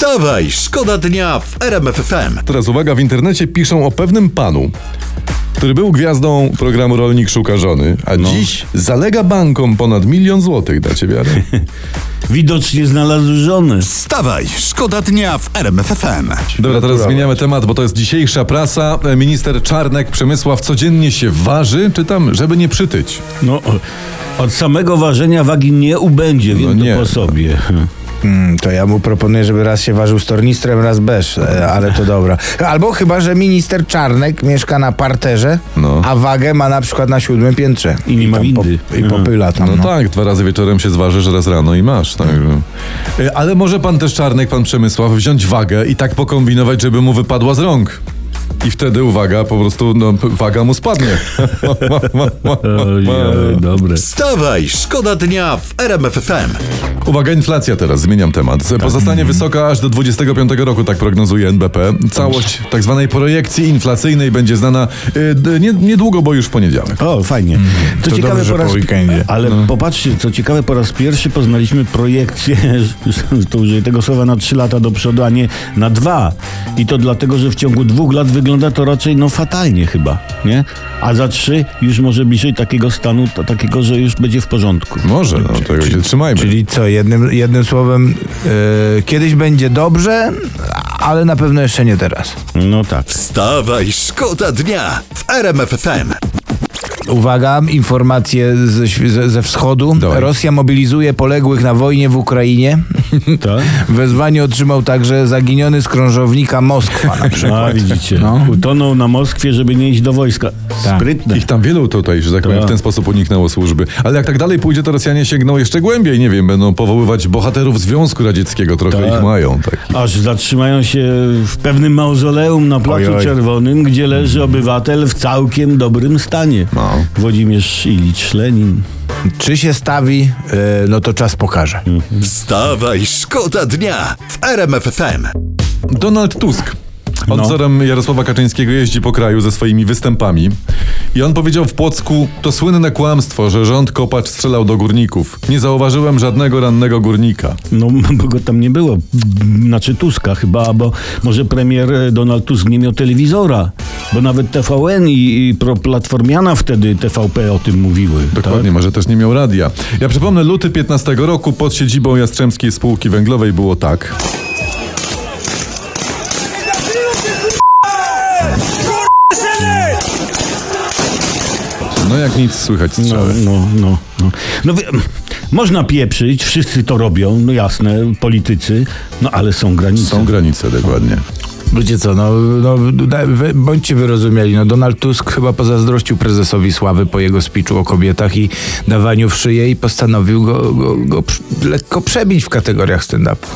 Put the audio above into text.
Wstawaj, szkoda dnia w RMF FM. Teraz uwaga, w internecie piszą o pewnym panu, który był gwiazdą programu Rolnik Szuka Żony, a dziś zalega bankom ponad milion złotych. Dacie wiarę? Widocznie znalazł żonę. Wstawaj, szkoda dnia w RMF FM. Dobra, teraz zmieniamy temat, bo to jest dzisiejsza prasa. E, Minister Czarnek Przemysław codziennie się waży, czytam, żeby nie przytyć. No, od samego ważenia wagi nie ubędzie, wiem No nie. to po sobie. Mm, to ja mu proponuję, żeby raz się ważył z tornistrem, raz bez, e, ale to dobra. Albo chyba, że minister Czarnek mieszka na parterze, No. a wagę ma na przykład na siódmym piętrze. I nie ma windy. Po, I popyla tam. No, No, tak, dwa razy wieczorem się zważysz, raz rano i masz. Tak. E, Ale może pan też Czarnek, pan Przemysław, wziąć wagę i tak pokombinować, żeby mu wypadła z rąk. I wtedy, uwaga, po prostu no, waga mu spadnie. Ojej, dobre. Wstawaj, szkoda dnia w RMF FM. Uwaga, inflacja teraz, zmieniam temat. Pozostanie wysoka aż do 25 roku, tak prognozuje NBP. Całość tak zwanej projekcji inflacyjnej będzie znana y, nie, niedługo, bo już w poniedziałek. O, fajnie. To dobrze po weekendzie. Ale popatrzcie, co ciekawe, po raz pierwszy poznaliśmy projekcję, to użyję tego słowa, na trzy lata do przodu, a nie na dwa. I to dlatego, że w ciągu dwóch lat wygląda to raczej no fatalnie chyba, nie? A za trzy już może bliżej takiego stanu, to, takiego, że już będzie w porządku. Może, no, tego się trzymajmy. Czyli co, jednym, jednym słowem, e, kiedyś będzie dobrze, ale na pewno jeszcze nie teraz. No tak. Wstawaj, szkoda dnia w RMF FM. Uwaga, informacje ze, ze, ze wschodu. Dawaj. Rosja mobilizuje poległych na wojnie w Ukrainie. tak? Wezwanie otrzymał także zaginiony z krążownika Moskwa na przykład. A widzicie, No. utonął na Moskwie, żeby nie iść do wojska. Tak. Sprytne. Ich tam wielu tutaj, że tak powiem, w ten sposób uniknęło służby. Ale jak tak dalej pójdzie, to Rosjanie sięgną jeszcze głębiej. Nie wiem, będą powoływać bohaterów Związku Radzieckiego. Trochę Tak. ich mają. Tak. Aż zatrzymają się w pewnym mauzoleum na Placu Ojoj. Czerwonym, gdzie leży obywatel w całkiem dobrym stanie. No. Włodzimierz Ilicz Lenin. Czy się stawi, e, no to czas pokaże. Wstawaj, szkoda dnia w RMF FM. Donald Tusk. Pod No. wzorem Jarosława Kaczyńskiego jeździ po kraju ze swoimi występami. I on powiedział w Płocku, to słynne kłamstwo, że rząd Kopacz strzelał do górników. Nie zauważyłem żadnego rannego górnika. No, bo go tam nie było. Znaczy Tuska chyba, bo może premier e, Donald Tusk nie miał telewizora. Bo nawet TVN i, i pro Platformiana wtedy TVP o tym mówiły. Dokładnie, może też nie miał radia. Ja przypomnę, luty 15 roku pod siedzibą Jastrzębskiej Spółki Węglowej było tak. Jak nic słychać No, no, no. No, no wie, można pieprzyć, wszyscy to robią, no jasne, politycy, no ale są granice. Są granice, dokładnie. Wiecie co, no, no wy, bądźcie wyrozumiali, no Donald Tusk chyba pozazdrościł prezesowi Sławy po jego speechu o kobietach i dawaniu w szyję i postanowił go, go, go lekko przebić w kategoriach stand-upu.